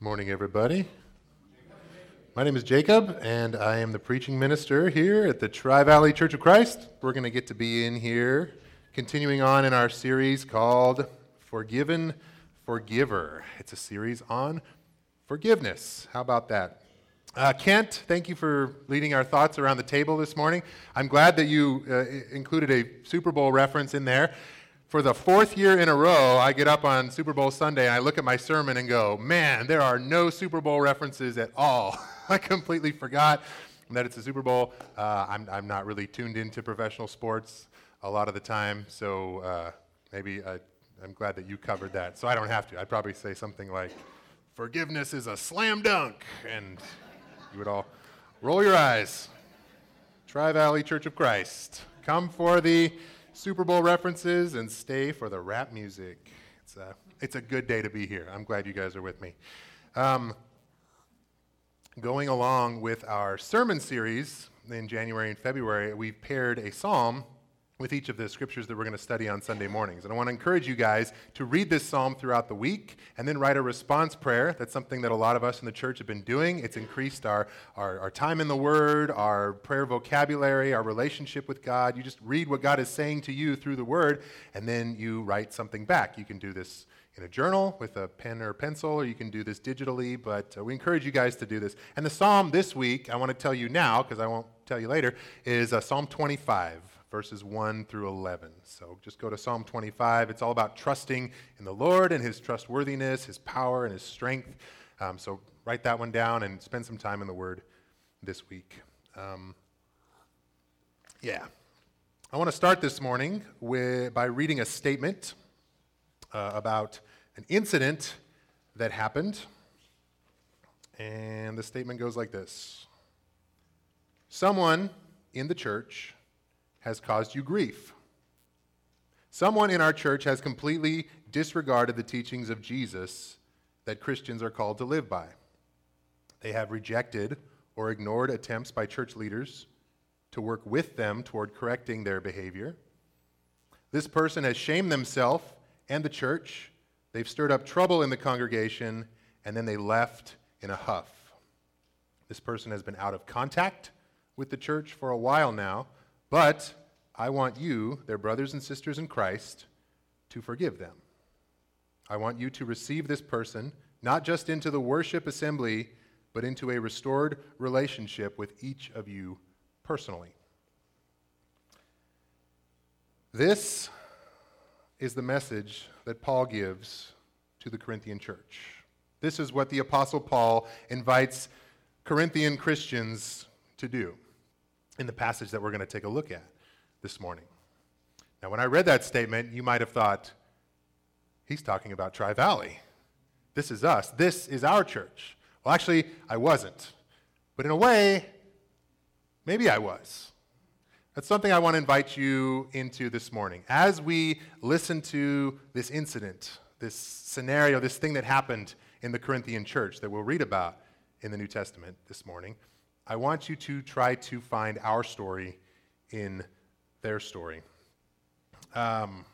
Morning, everybody. My name is Jacob, and I am the preaching minister here at the Tri Valley Church of Christ. We're going to get to be in here, continuing on in our series called Forgiven Forgiver. It's a series on forgiveness. How about that? Uh, Kent, thank you for leading our thoughts around the table this morning. I'm glad that you uh, included a Super Bowl reference in there for the fourth year in a row, I get up on Super Bowl Sunday and I look at my sermon and go, man, there are no Super Bowl references at all. I completely forgot that it's a Super Bowl. Uh, I'm, I'm not really tuned into professional sports a lot of the time, so uh, maybe I, I'm glad that you covered that. So I don't have to. I'd probably say something like, forgiveness is a slam dunk. And you would all roll your eyes. Tri Valley Church of Christ. Come for the Super Bowl references and stay for the rap music. It's a, it's a good day to be here. I'm glad you guys are with me. Um, going along with our sermon series in January and February, we've paired a psalm with each of the scriptures that we're going to study on Sunday mornings. And I want to encourage you guys to read this psalm throughout the week and then write a response prayer. That's something that a lot of us in the church have been doing. It's increased our, our, our, time in the Word, our prayer vocabulary, our relationship with God. You just read what God is saying to you through the Word, and then you write something back. You can do this in a journal with a pen or a pencil, or you can do this digitally, but uh, we encourage you guys to do this. And the psalm this week, I want to tell you now, because I won't tell you later, is uh, Psalm 25 verses 1 through 11. So just go to Psalm 25. It's all about trusting in the Lord and his trustworthiness, his power, and his strength. Um, so write that one down and spend some time in the Word this week. Um, yeah. I want to start this morning with, by reading a statement uh, about an incident that happened. And the statement goes like this Someone in the church has caused you grief. Someone in our church has completely disregarded the teachings of Jesus that Christians are called to live by. They have rejected or ignored attempts by church leaders to work with them toward correcting their behavior. This person has shamed themselves and the church. They've stirred up trouble in the congregation, and then they left in a huff. This person has been out of contact with the church for a while now, but I want you, their brothers and sisters in Christ, to forgive them. I want you to receive this person not just into the worship assembly, but into a restored relationship with each of you personally. This is the message that Paul gives to the Corinthian church. This is what the Apostle Paul invites Corinthian Christians to do in the passage that we're going to take a look at this morning. Now, when I read that statement, you might have thought, he's talking about Tri Valley. This is us. This is our church. Well, actually, I wasn't. But in a way, maybe I was. That's something I want to invite you into this morning. As we listen to this incident, this scenario, this thing that happened in the Corinthian church that we'll read about in the New Testament this morning, I want you to try to find our story in their story. Um,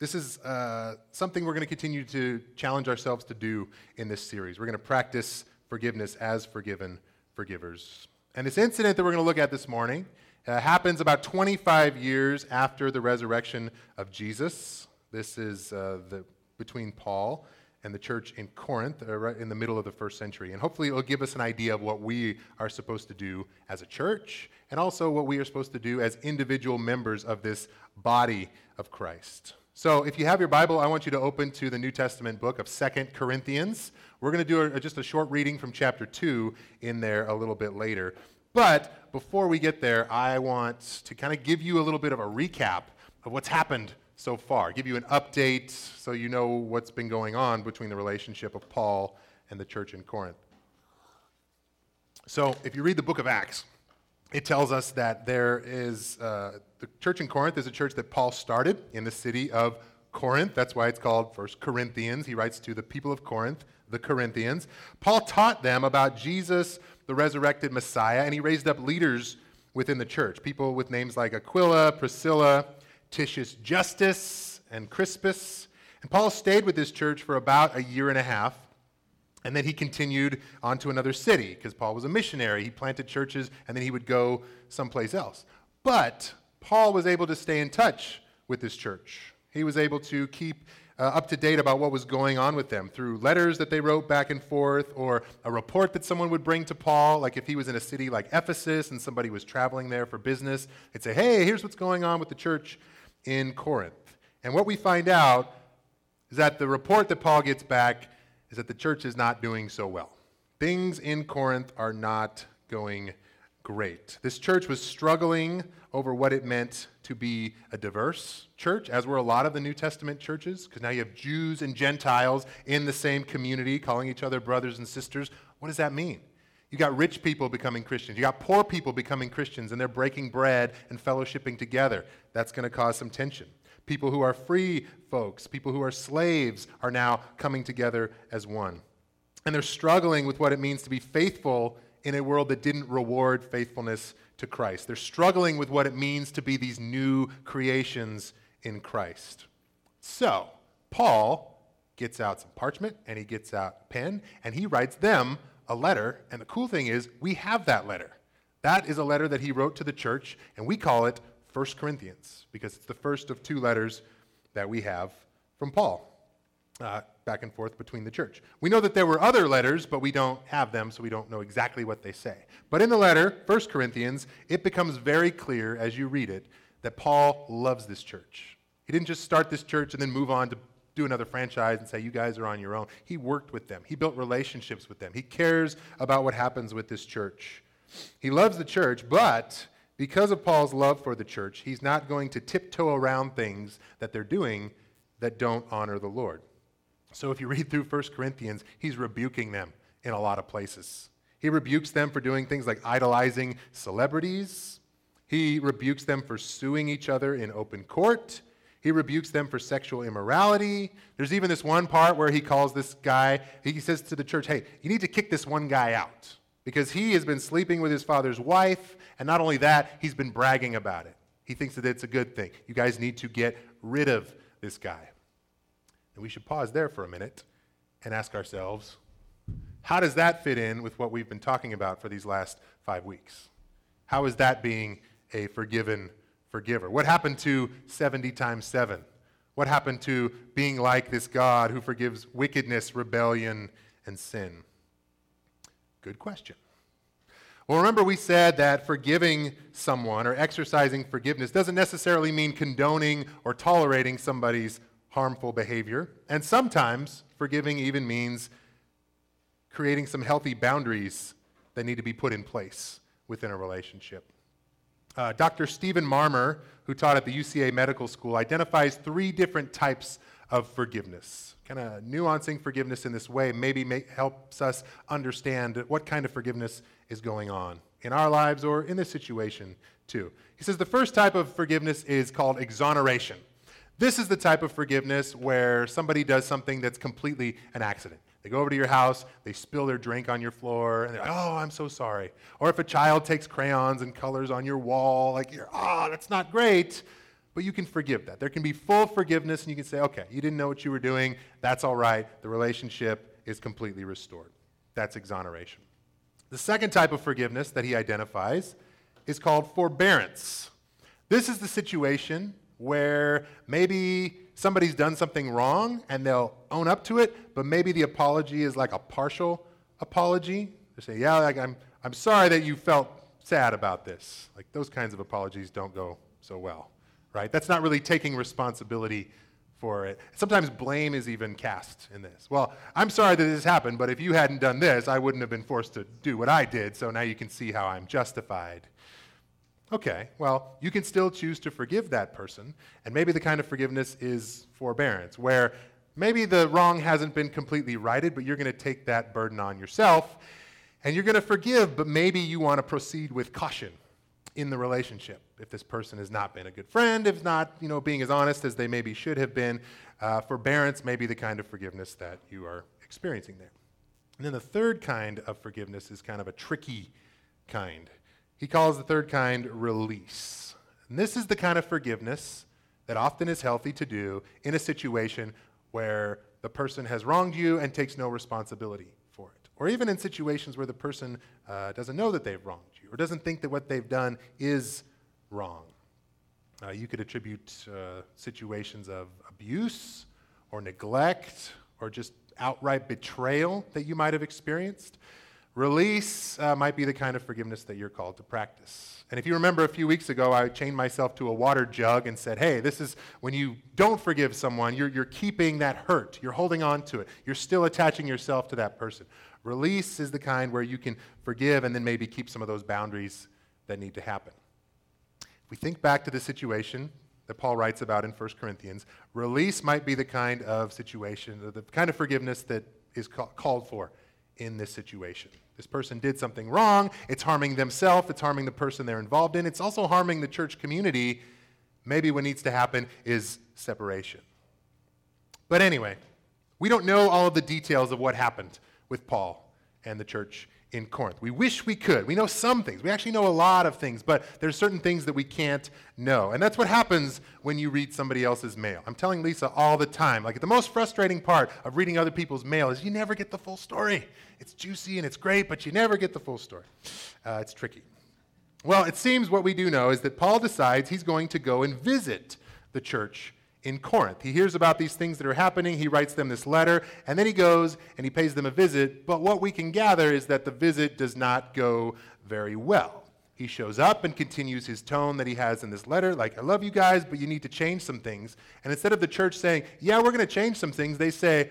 this is uh, something we're going to continue to challenge ourselves to do in this series. We're going to practice forgiveness as forgiven forgivers. And this incident that we're going to look at this morning uh, happens about 25 years after the resurrection of Jesus. This is uh, the, between Paul and the church in Corinth, uh, right in the middle of the first century. And hopefully, it'll give us an idea of what we are supposed to do as a church, and also what we are supposed to do as individual members of this body of Christ. So, if you have your Bible, I want you to open to the New Testament book of Second Corinthians. We're going to do a, just a short reading from chapter 2 in there a little bit later. But before we get there, I want to kind of give you a little bit of a recap of what's happened so far, give you an update so you know what's been going on between the relationship of Paul and the church in Corinth. So, if you read the book of Acts, it tells us that there is uh, the church in Corinth is a church that Paul started in the city of Corinth. That's why it's called First Corinthians. He writes to the people of Corinth, the Corinthians. Paul taught them about Jesus, the resurrected Messiah, and he raised up leaders within the church, people with names like Aquila, Priscilla, Titius Justus and Crispus. And Paul stayed with this church for about a year and a half. And then he continued on to another city because Paul was a missionary. He planted churches and then he would go someplace else. But Paul was able to stay in touch with this church. He was able to keep uh, up to date about what was going on with them through letters that they wrote back and forth or a report that someone would bring to Paul. Like if he was in a city like Ephesus and somebody was traveling there for business, they'd say, hey, here's what's going on with the church in Corinth. And what we find out is that the report that Paul gets back is that the church is not doing so well. Things in Corinth are not going great. This church was struggling over what it meant to be a diverse church, as were a lot of the New Testament churches, because now you have Jews and Gentiles in the same community calling each other brothers and sisters. What does that mean? You got rich people becoming Christians. You got poor people becoming Christians, and they're breaking bread and fellowshipping together. That's going to cause some tension. People who are free folks, people who are slaves, are now coming together as one. And they're struggling with what it means to be faithful in a world that didn't reward faithfulness to Christ. They're struggling with what it means to be these new creations in Christ. So, Paul gets out some parchment and he gets out a pen and he writes them a letter. And the cool thing is, we have that letter. That is a letter that he wrote to the church, and we call it 1 Corinthians, because it's the first of two letters that we have from Paul. Uh, back and forth between the church. We know that there were other letters, but we don't have them, so we don't know exactly what they say. But in the letter, 1 Corinthians, it becomes very clear as you read it that Paul loves this church. He didn't just start this church and then move on to do another franchise and say, you guys are on your own. He worked with them, he built relationships with them, he cares about what happens with this church. He loves the church, but because of Paul's love for the church, he's not going to tiptoe around things that they're doing that don't honor the Lord. So if you read through 1 Corinthians, he's rebuking them in a lot of places. He rebukes them for doing things like idolizing celebrities. He rebukes them for suing each other in open court. He rebukes them for sexual immorality. There's even this one part where he calls this guy, he says to the church, hey, you need to kick this one guy out because he has been sleeping with his father's wife, and not only that, he's been bragging about it. He thinks that it's a good thing. You guys need to get rid of this guy. And we should pause there for a minute and ask ourselves how does that fit in with what we've been talking about for these last five weeks? How is that being a forgiven forgiver? What happened to 70 times 7? What happened to being like this God who forgives wickedness, rebellion, and sin? Good question. Well, remember, we said that forgiving someone or exercising forgiveness doesn't necessarily mean condoning or tolerating somebody's harmful behavior. And sometimes forgiving even means creating some healthy boundaries that need to be put in place within a relationship. Uh, Dr. Stephen Marmer, who taught at the UCLA Medical School, identifies three different types of forgiveness kind of nuancing forgiveness in this way maybe helps us understand what kind of forgiveness is going on in our lives or in this situation too. He says the first type of forgiveness is called exoneration. This is the type of forgiveness where somebody does something that's completely an accident. They go over to your house, they spill their drink on your floor, and they're like, oh, I'm so sorry. Or if a child takes crayons and colors on your wall, like, oh, that's not great but you can forgive that. There can be full forgiveness, and you can say, okay, you didn't know what you were doing. That's all right. The relationship is completely restored. That's exoneration. The second type of forgiveness that he identifies is called forbearance. This is the situation where maybe somebody's done something wrong and they'll own up to it, but maybe the apology is like a partial apology. They say, yeah, like I'm, I'm sorry that you felt sad about this. Like those kinds of apologies don't go so well right? That's not really taking responsibility for it. Sometimes blame is even cast in this. Well, I'm sorry that this happened, but if you hadn't done this, I wouldn't have been forced to do what I did, so now you can see how I'm justified. Okay, well, you can still choose to forgive that person, and maybe the kind of forgiveness is forbearance, where maybe the wrong hasn't been completely righted, but you're going to take that burden on yourself, and you're going to forgive, but maybe you want to proceed with caution in the relationship. If this person has not been a good friend, if not, you know, being as honest as they maybe should have been, uh, forbearance may be the kind of forgiveness that you are experiencing there. And then the third kind of forgiveness is kind of a tricky kind. He calls the third kind release. And this is the kind of forgiveness that often is healthy to do in a situation where the person has wronged you and takes no responsibility for it. or even in situations where the person uh, doesn't know that they've wronged you or doesn't think that what they've done is wrong. Uh, you could attribute uh, situations of abuse or neglect or just outright betrayal that you might have experienced. Release uh, might be the kind of forgiveness that you're called to practice. And if you remember a few weeks ago, I chained myself to a water jug and said, hey, this is when you don't forgive someone, you're, you're keeping that hurt. You're holding on to it. You're still attaching yourself to that person. Release is the kind where you can forgive and then maybe keep some of those boundaries that need to happen. If we think back to the situation that Paul writes about in 1 Corinthians, release might be the kind of situation, the kind of forgiveness that is called for in this situation. This person did something wrong. It's harming themselves. It's harming the person they're involved in. It's also harming the church community. Maybe what needs to happen is separation. But anyway, we don't know all of the details of what happened with Paul and the church in Corinth. We wish we could. We know some things. We actually know a lot of things, but there's certain things that we can't know. And that's what happens when you read somebody else's mail. I'm telling Lisa all the time, like the most frustrating part of reading other people's mail is you never get the full story. It's juicy and it's great, but you never get the full story. Uh, it's tricky. Well, it seems what we do know is that Paul decides he's going to go and visit the church in Corinth. He hears about these things that are happening. He writes them this letter, and then he goes and he pays them a visit. But what we can gather is that the visit does not go very well. He shows up and continues his tone that he has in this letter, like, I love you guys, but you need to change some things. And instead of the church saying, Yeah, we're going to change some things, they say,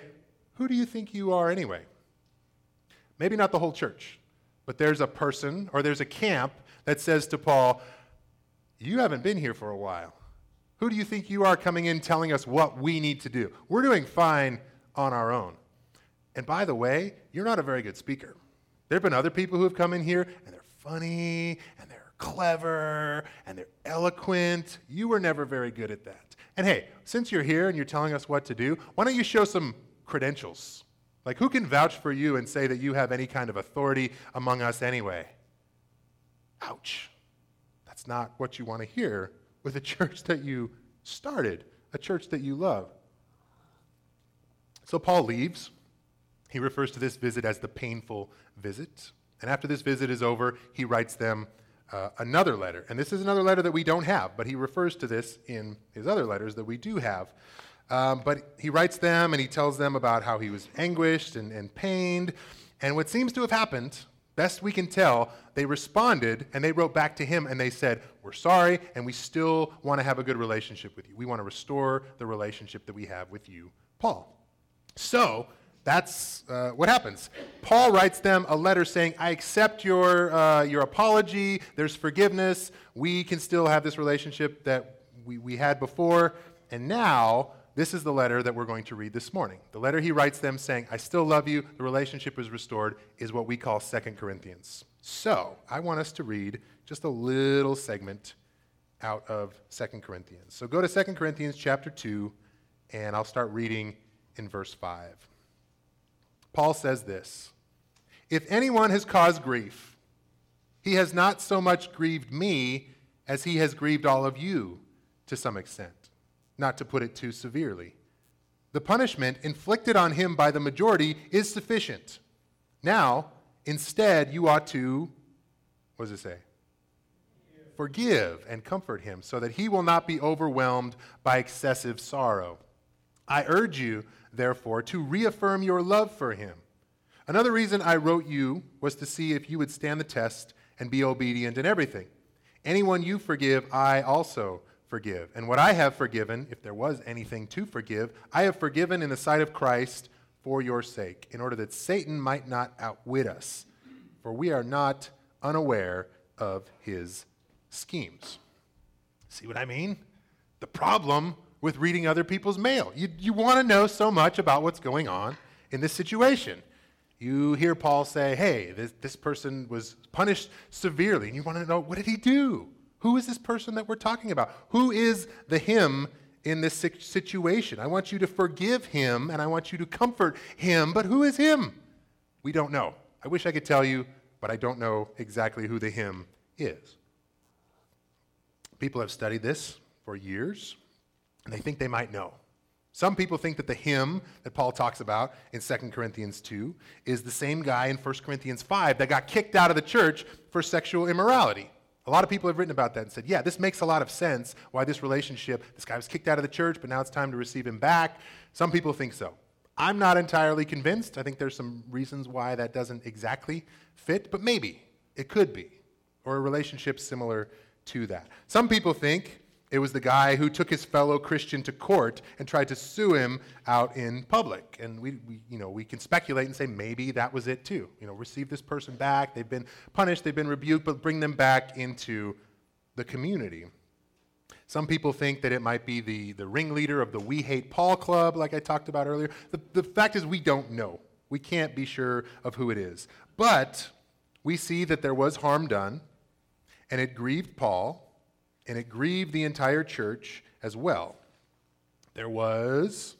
Who do you think you are anyway? Maybe not the whole church, but there's a person or there's a camp that says to Paul, You haven't been here for a while. Who do you think you are coming in telling us what we need to do? We're doing fine on our own. And by the way, you're not a very good speaker. There have been other people who have come in here and they're funny and they're clever and they're eloquent. You were never very good at that. And hey, since you're here and you're telling us what to do, why don't you show some credentials? Like, who can vouch for you and say that you have any kind of authority among us anyway? Ouch. That's not what you want to hear with a church that you started, a church that you love. So Paul leaves. He refers to this visit as the painful visit. And after this visit is over, he writes them uh, another letter. And this is another letter that we don't have, but he refers to this in his other letters that we do have. Um, but he writes them and he tells them about how he was anguished and, and pained. And what seems to have happened Best we can tell, they responded and they wrote back to him and they said, We're sorry and we still want to have a good relationship with you. We want to restore the relationship that we have with you, Paul. So, that's uh, what happens. Paul writes them a letter saying, I accept your, uh, your apology. There's forgiveness. We can still have this relationship that we, we had before. And now this is the letter that we're going to read this morning. The letter he writes them saying, I still love you, the relationship is restored, is what we call Second Corinthians. So I want us to read just a little segment out of Second Corinthians. So go to Second Corinthians chapter 2, and I'll start reading in verse 5. Paul says this If anyone has caused grief, he has not so much grieved me as he has grieved all of you to some extent not to put it too severely. The punishment inflicted on him by the majority is sufficient. Now, instead, you ought to, what does it say? Forgive and comfort him so that he will not be overwhelmed by excessive sorrow. I urge you, therefore, to reaffirm your love for him. Another reason I wrote you was to see if you would stand the test and be obedient in everything. Anyone you forgive, I also forgive. And what I have forgiven, if there was anything to forgive, I have forgiven in the sight of Christ for your sake, in order that Satan might not outwit us. For we are not unaware of his schemes. See what I mean? The problem with reading other people's mail. You, you want to know so much about what's going on in this situation. You hear Paul say, hey, this, this person was punished severely, and you want to know, what did he do? Who is this person that we're talking about? Who is the him in this situation? I want you to forgive him and I want you to comfort him, but who is him? We don't know. I wish I could tell you, but I don't know exactly who the him is. People have studied this for years and they think they might know. Some people think that the him that Paul talks about in 2 Corinthians 2 is the same guy in 1 Corinthians 5 that got kicked out of the church for sexual immorality. A lot of people have written about that and said, yeah, this makes a lot of sense why this relationship, this guy was kicked out of the church, but now it's time to receive him back. Some people think so. I'm not entirely convinced. I think there's some reasons why that doesn't exactly fit, but maybe it could be, or a relationship similar to that. Some people think it was the guy who took his fellow Christian to court and tried to sue him out in public. And we, we, you know, we can speculate and say maybe that was it too. You know, receive this person back. They've been punished, they've been rebuked, but bring them back into the community. Some people think that it might be the, the ringleader of the We Hate Paul Club, like I talked about earlier. The, the fact is, we don't know. We can't be sure of who it is. But we see that there was harm done, and it grieved Paul and it grieved the entire church as well. There was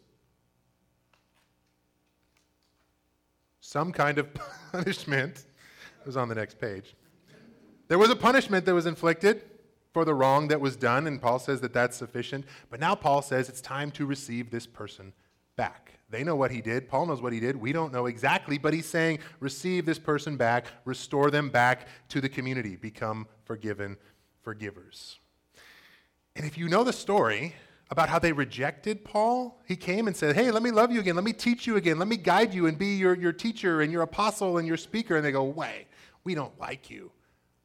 some kind of punishment. It was on the next page. There was a punishment that was inflicted for the wrong that was done, and Paul says that that's sufficient. But now Paul says it's time to receive this person back. They know what he did. Paul knows what he did. We don't know exactly, but he's saying, receive this person back, restore them back to the community, become forgiven forgivers. And if you know the story about how they rejected Paul, he came and said, Hey, let me love you again. Let me teach you again. Let me guide you and be your, your teacher and your apostle and your speaker. And they go, Wait, we don't like you.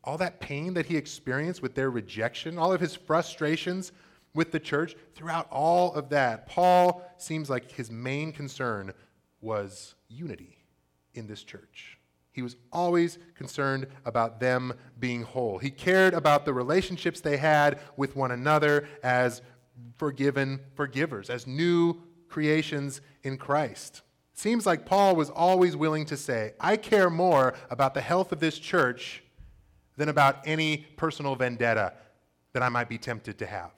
All that pain that he experienced with their rejection, all of his frustrations with the church, throughout all of that, Paul seems like his main concern was unity in this church. He was always concerned about them being whole. He cared about the relationships they had with one another as forgiven forgivers, as new creations in Christ. Seems like Paul was always willing to say, I care more about the health of this church than about any personal vendetta that I might be tempted to have.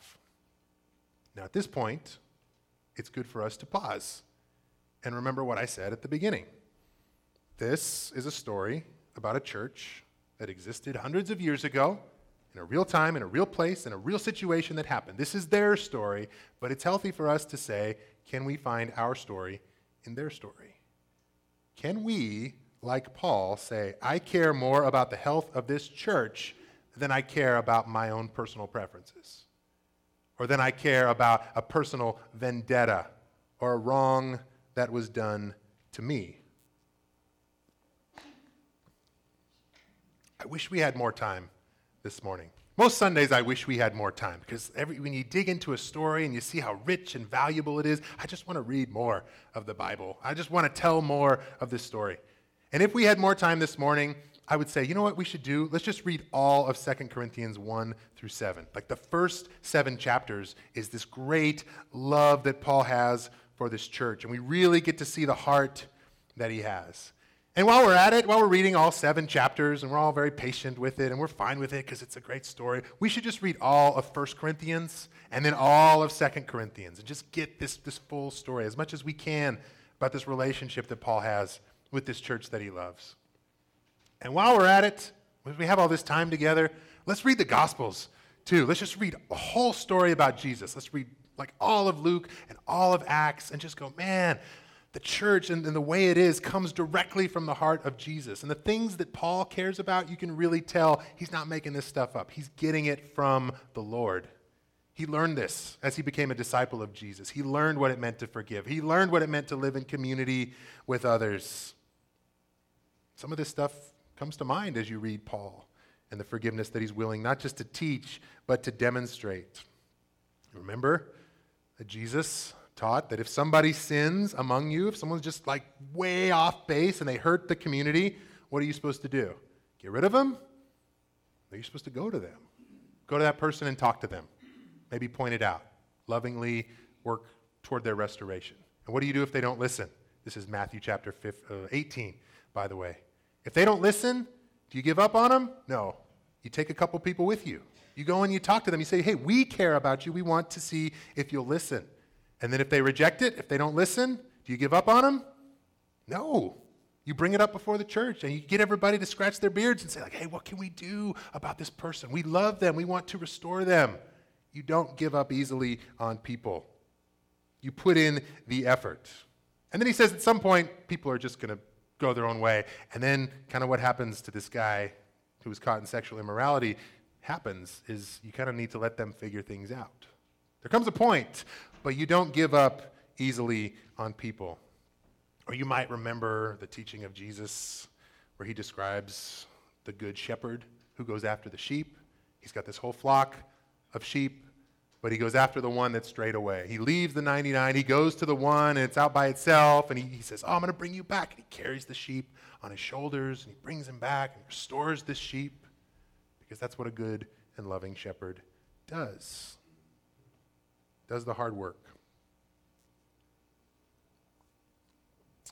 Now, at this point, it's good for us to pause and remember what I said at the beginning. This is a story about a church that existed hundreds of years ago in a real time, in a real place, in a real situation that happened. This is their story, but it's healthy for us to say, can we find our story in their story? Can we, like Paul, say, I care more about the health of this church than I care about my own personal preferences? Or than I care about a personal vendetta or a wrong that was done to me? I wish we had more time this morning. Most Sundays, I wish we had more time because every, when you dig into a story and you see how rich and valuable it is, I just want to read more of the Bible. I just want to tell more of this story. And if we had more time this morning, I would say, you know what we should do? Let's just read all of 2 Corinthians 1 through 7. Like the first seven chapters is this great love that Paul has for this church. And we really get to see the heart that he has. And while we're at it, while we're reading all seven chapters, and we're all very patient with it, and we're fine with it because it's a great story, we should just read all of 1 Corinthians and then all of 2 Corinthians and just get this, this full story as much as we can about this relationship that Paul has with this church that he loves. And while we're at it, we have all this time together, let's read the Gospels too. Let's just read a whole story about Jesus. Let's read like all of Luke and all of Acts and just go, man, the church and, and, the way it is comes directly from the heart of Jesus. And the things that Paul cares about, you can really tell he's not making this stuff up. He's getting it from the Lord. He learned this as he became a disciple of Jesus. He learned what it meant to forgive, he learned what it meant to live in community with others. Some of this stuff comes to mind as you read Paul and the forgiveness that he's willing not just to teach, but to demonstrate. Remember that Jesus taught that if somebody sins among you, if someone's just like way off base and they hurt the community, what are you supposed to do? Get rid of them? Are you supposed to go to them? Go to that person and talk to them. Maybe point it out. Lovingly work toward their restoration. And what do you do if they don't listen? This is Matthew chapter 15, uh, 18, by the way. If they don't listen, do you give up on them? No. You take a couple people with you. You go and you talk to them. You say, hey, we care about you. We want to see if you'll listen. And then if they reject it, if they don't listen, do you give up on them? No. You bring it up before the church and you get everybody to scratch their beards and say, like, hey, what can we do about this person? We love them. We want to restore them. You don't give up easily on people. You put in the effort. And then he says at some point, people are just going to go their own way. And then, kind of what happens to this guy who was caught in sexual immorality happens is you kind of need to let them figure things out. There comes a point, but you don't give up easily on people. Or you might remember the teaching of Jesus where he describes the good shepherd who goes after the sheep. He's got this whole flock of sheep, but he goes after the one that's strayed away. He leaves the 99, he goes to the one, and it's out by itself, and he, he says, Oh, I'm going to bring you back. And he carries the sheep on his shoulders, and he brings him back and restores the sheep, because that's what a good and loving shepherd does. Does the hard work.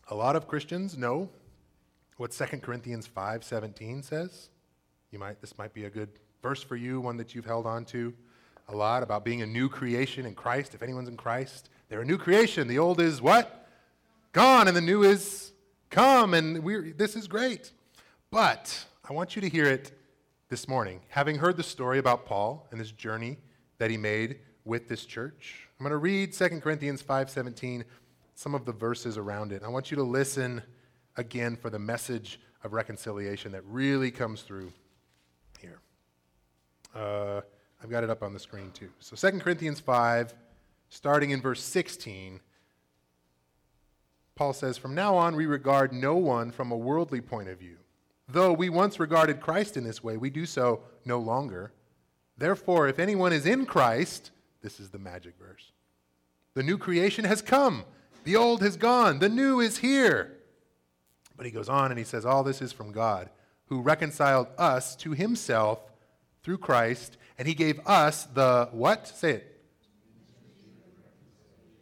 A lot of Christians know what 2 Corinthians 5:17 says. You might this might be a good verse for you, one that you've held on to a lot about being a new creation in Christ. If anyone's in Christ, they're a new creation. The old is what? Gone and the new is come and we this is great. But I want you to hear it this morning. Having heard the story about Paul and this journey that he made with this church, I'm going to read 2 Corinthians 5:17 some of the verses around it. I want you to listen again for the message of reconciliation that really comes through here. Uh, I've got it up on the screen too. So 2 Corinthians 5, starting in verse 16, Paul says, From now on, we regard no one from a worldly point of view. Though we once regarded Christ in this way, we do so no longer. Therefore, if anyone is in Christ, this is the magic verse, the new creation has come. The old has gone, the new is here. But he goes on and he says, All this is from God, who reconciled us to himself through Christ, and he gave us the what? Say it.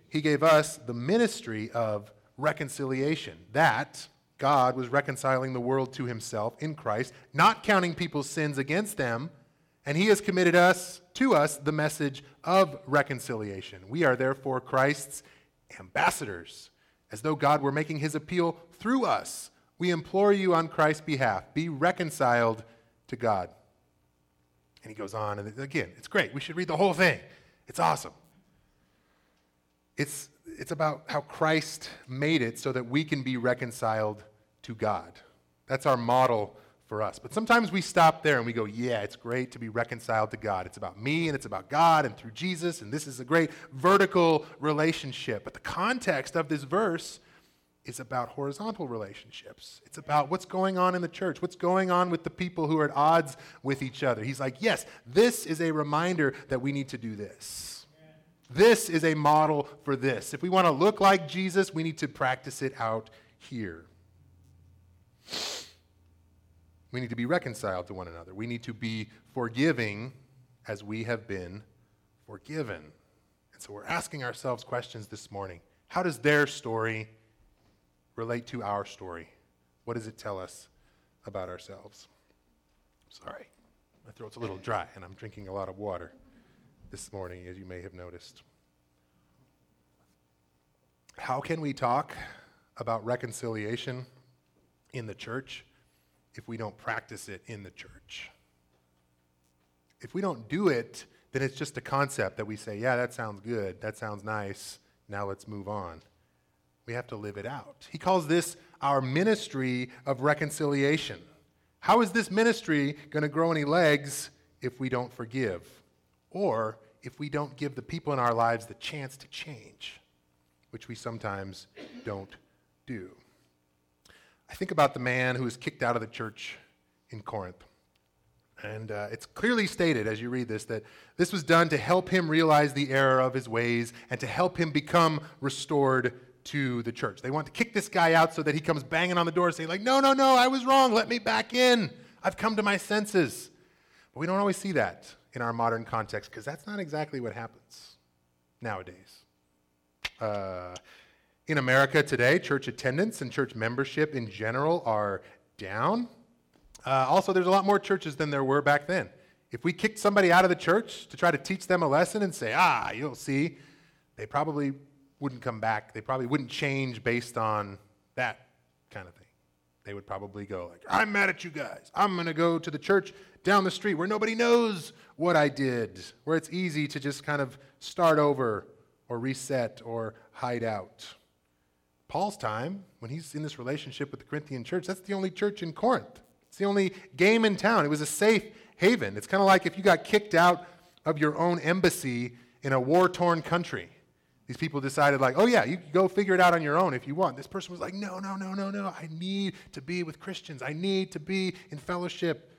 He gave us the ministry of reconciliation. That God was reconciling the world to himself in Christ, not counting people's sins against them, and he has committed us to us the message of reconciliation. We are therefore Christ's ambassadors, as though God were making his appeal through us. We implore you on Christ's behalf, be reconciled to God. And he goes on, and again, it's great. We should read the whole thing. It's awesome. It's, it's about how Christ made it so that we can be reconciled to God. That's our model for us. But sometimes we stop there and we go, yeah, it's great to be reconciled to God. It's about me and it's about God and through Jesus, and this is a great vertical relationship. But the context of this verse is about horizontal relationships. It's about what's going on in the church, what's going on with the people who are at odds with each other. He's like, yes, this is a reminder that we need to do this. This is a model for this. If we want to look like Jesus, we need to practice it out here. We need to be reconciled to one another. We need to be forgiving as we have been forgiven. And so we're asking ourselves questions this morning. How does their story relate to our story? What does it tell us about ourselves? Sorry, my throat's a little dry, and I'm drinking a lot of water this morning, as you may have noticed. How can we talk about reconciliation in the church if we don't practice it in the church. If we don't do it, then it's just a concept that we say, yeah, that sounds good, that sounds nice, now let's move on. We have to live it out. He calls this our ministry of reconciliation. How is this ministry going to grow any legs if we don't forgive? Or if we don't give the people in our lives the chance to change, which we sometimes don't do. I think about the man who was kicked out of the church in Corinth. And uh, it's clearly stated as you read this that this was done to help him realize the error of his ways and to help him become restored to the church. They want to kick this guy out so that he comes banging on the door saying, like, no, no, no, I was wrong. Let me back in. I've come to my senses. But we don't always see that in our modern context because that's not exactly what happens nowadays. Uh, in America today, church attendance and church membership in general are down. Uh, also, there's a lot more churches than there were back then. If we kicked somebody out of the church to try to teach them a lesson and say, ah, you'll see, they probably wouldn't come back. They probably wouldn't change based on that kind of thing. They would probably go like, I'm mad at you guys. I'm going to go to the church down the street where nobody knows what I did, where it's easy to just kind of start over or reset or hide out. Paul's time, when he's in this relationship with the Corinthian church, that's the only church in Corinth. It's the only game in town. It was a safe haven. It's kind of like if you got kicked out of your own embassy in a war torn country. These people decided, like, oh, yeah, you can go figure it out on your own if you want. This person was like, no, no, no, no, no. I need to be with Christians. I need to be in fellowship.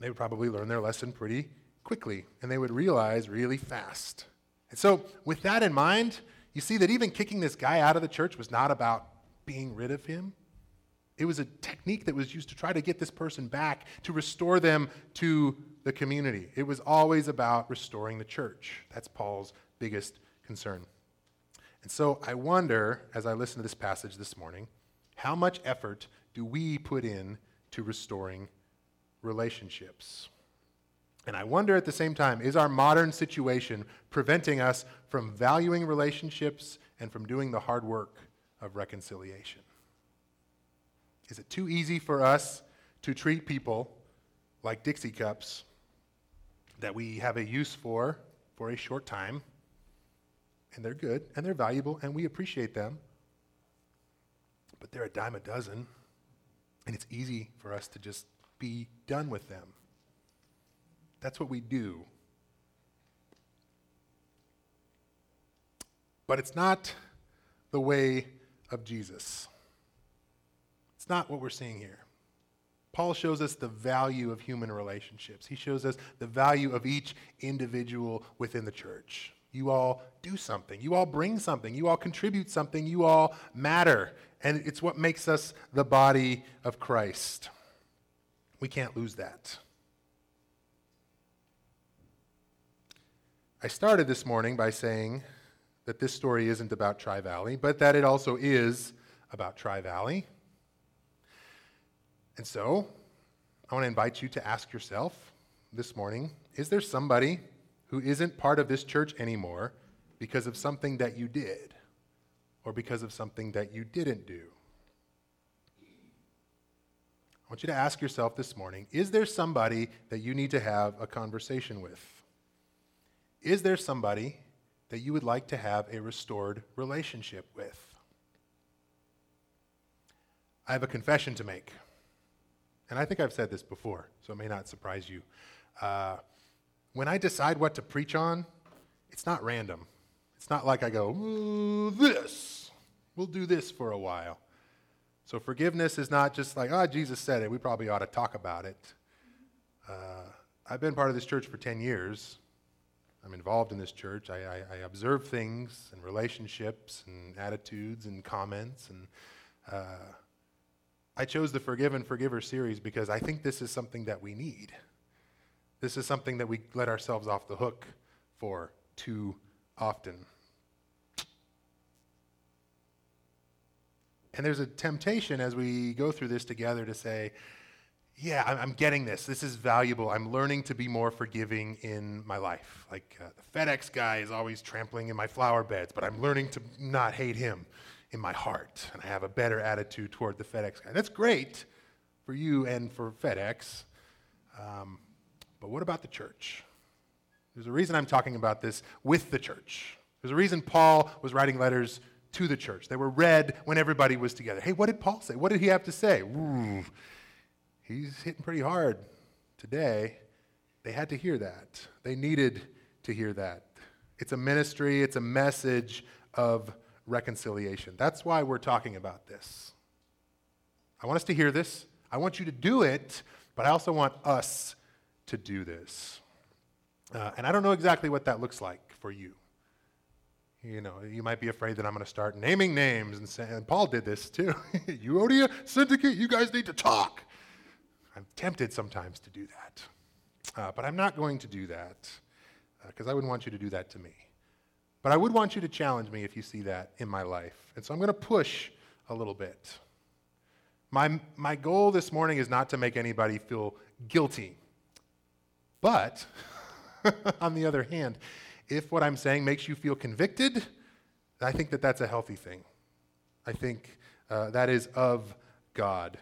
They would probably learn their lesson pretty quickly, and they would realize really fast. And so, with that in mind, you see that even kicking this guy out of the church was not about being rid of him. It was a technique that was used to try to get this person back, to restore them to the community. It was always about restoring the church. That's Paul's biggest concern. And so I wonder, as I listen to this passage this morning, how much effort do we put in to restoring relationships? And I wonder at the same time, is our modern situation preventing us from valuing relationships and from doing the hard work of reconciliation? Is it too easy for us to treat people like Dixie cups that we have a use for for a short time and they're good and they're valuable and we appreciate them. But they're a dime a dozen, and it's easy for us to just be done with them. That's what we do. But it's not the way of Jesus. It's not what we're seeing here. Paul shows us the value of human relationships. He shows us the value of each individual within the church. You all do something. You all bring something. You all contribute something. You all matter. And it's what makes us the body of Christ. We can't lose that. I started this morning by saying that this story isn't about Tri Valley, but that it also is about Tri Valley. And so, I want to invite you to ask yourself this morning is there somebody who isn't part of this church anymore because of something that you did or because of something that you didn't do. I want you to ask yourself this morning is there somebody that you need to have a conversation with? Is there somebody that you would like to have a restored relationship with? I have a confession to make. And I think I've said this before, so it may not surprise you. Uh, when I decide what to preach on, it's not random. It's not like I go, this, we'll do this for a while. So forgiveness is not just like, oh, Jesus said it, we probably ought to talk about it. Uh, I've been part of this church for 10 years. I'm involved in this church. I, I, I observe things and relationships and attitudes and comments. And uh, I chose the Forgiven Forgiver series because I think this is something that we need. This is something that we let ourselves off the hook for too often. And there's a temptation as we go through this together to say, yeah, I'm, getting this. This is valuable. I'm learning to be more forgiving in my life. Like uh, the FedEx guy is always trampling in my flower beds, but I'm learning to not hate him in my heart. And I have a better attitude toward the FedEx guy. That's great for you and for FedEx. Um, but what about the church? There's a reason I'm talking about this with the church. There's a reason Paul was writing letters to the church. They were read when everybody was together. Hey, what did Paul say? What did he have to say? Ooh, he's hitting pretty hard today. They had to hear that. They needed to hear that. It's a ministry, it's a message of reconciliation. That's why we're talking about this. I want us to hear this. I want you to do it, but I also want us to do this. Uh, and I don't know exactly what that looks like for you. You know, you might be afraid that I'm going to start naming names and saying, Paul did this too. You Euodia Syntyche, you guys need to talk. I'm tempted sometimes to do that. Uh, but I'm not going to do that because uh, I wouldn't want you to do that to me. But I would want you to challenge me if you see that in my life. And so I'm going to push a little bit. My, my goal this morning is not to make anybody feel guilty but on the other hand, if what I'm saying makes you feel convicted, I think that that's a healthy thing. I think uh, that is of God.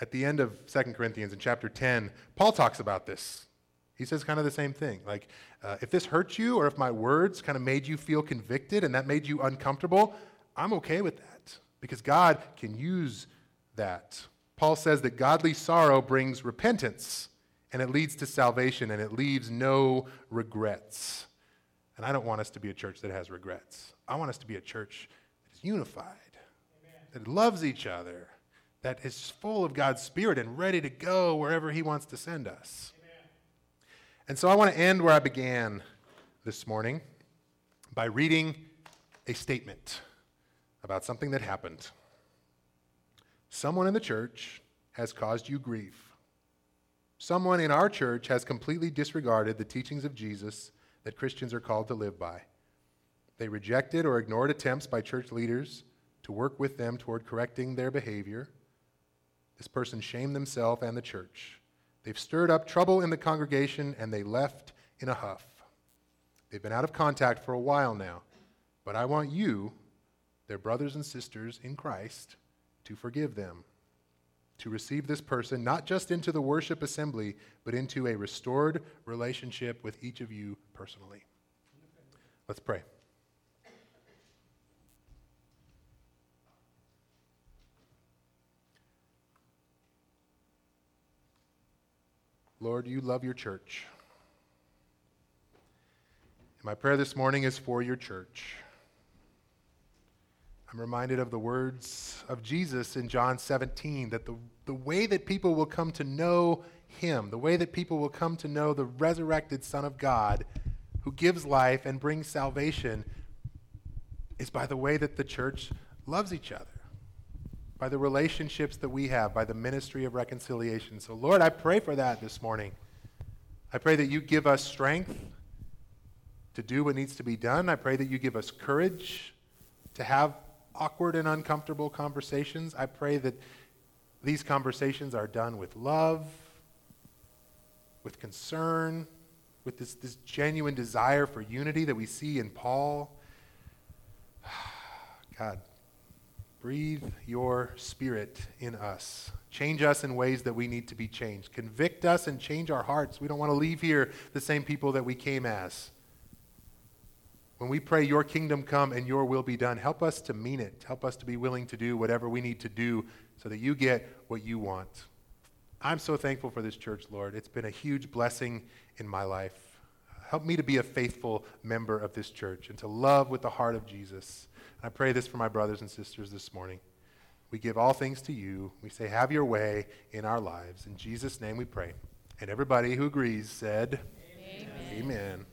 At the end of 2 Corinthians in chapter 10, Paul talks about this. He says kind of the same thing. Like, uh, if this hurts you or if my words kind of made you feel convicted and that made you uncomfortable, I'm okay with that because God can use that. Paul says that godly sorrow brings repentance and it leads to salvation and it leaves no regrets. And I don't want us to be a church that has regrets. I want us to be a church that is unified, Amen. that loves each other, that is full of God's Spirit and ready to go wherever He wants to send us. And so I want to end where I began this morning by reading a statement about something that happened. Someone in the church has caused you grief. Someone in our church has completely disregarded the teachings of Jesus that Christians are called to live by. They rejected or ignored attempts by church leaders to work with them toward correcting their behavior. This person shamed themselves and the church. They've stirred up trouble in the congregation and they left in a huff. They've been out of contact for a while now, but I want you, their brothers and sisters in Christ, to forgive them, to receive this person not just into the worship assembly, but into a restored relationship with each of you personally. Let's pray. Lord, you love your church. And my prayer this morning is for your church. I'm reminded of the words of Jesus in John 17 that the, the way that people will come to know him, the way that people will come to know the resurrected Son of God who gives life and brings salvation is by the way that the church loves each other by the relationships that we have, by the ministry of reconciliation. So, Lord, I pray for that this morning. I pray that you give us strength to do what needs to be done. I pray that you give us courage to have awkward and uncomfortable conversations. I pray that these conversations are done with love, with concern, with this, this genuine desire for unity that we see in Paul. God, Breathe your spirit in us. Change us in ways that we need to be changed. Convict us and change our hearts. We don't want to leave here the same people that we came as. When we pray, Your kingdom come and Your will be done, help us to mean it. Help us to be willing to do whatever we need to do so that you get what you want. I'm so thankful for this church, Lord. It's been a huge blessing in my life. Help me to be a faithful member of this church and to love with the heart of Jesus. I pray this for my brothers and sisters this morning. We give all things to you. We say, have your way in our lives. In Jesus' name we pray. And everybody who agrees said, Amen. Amen.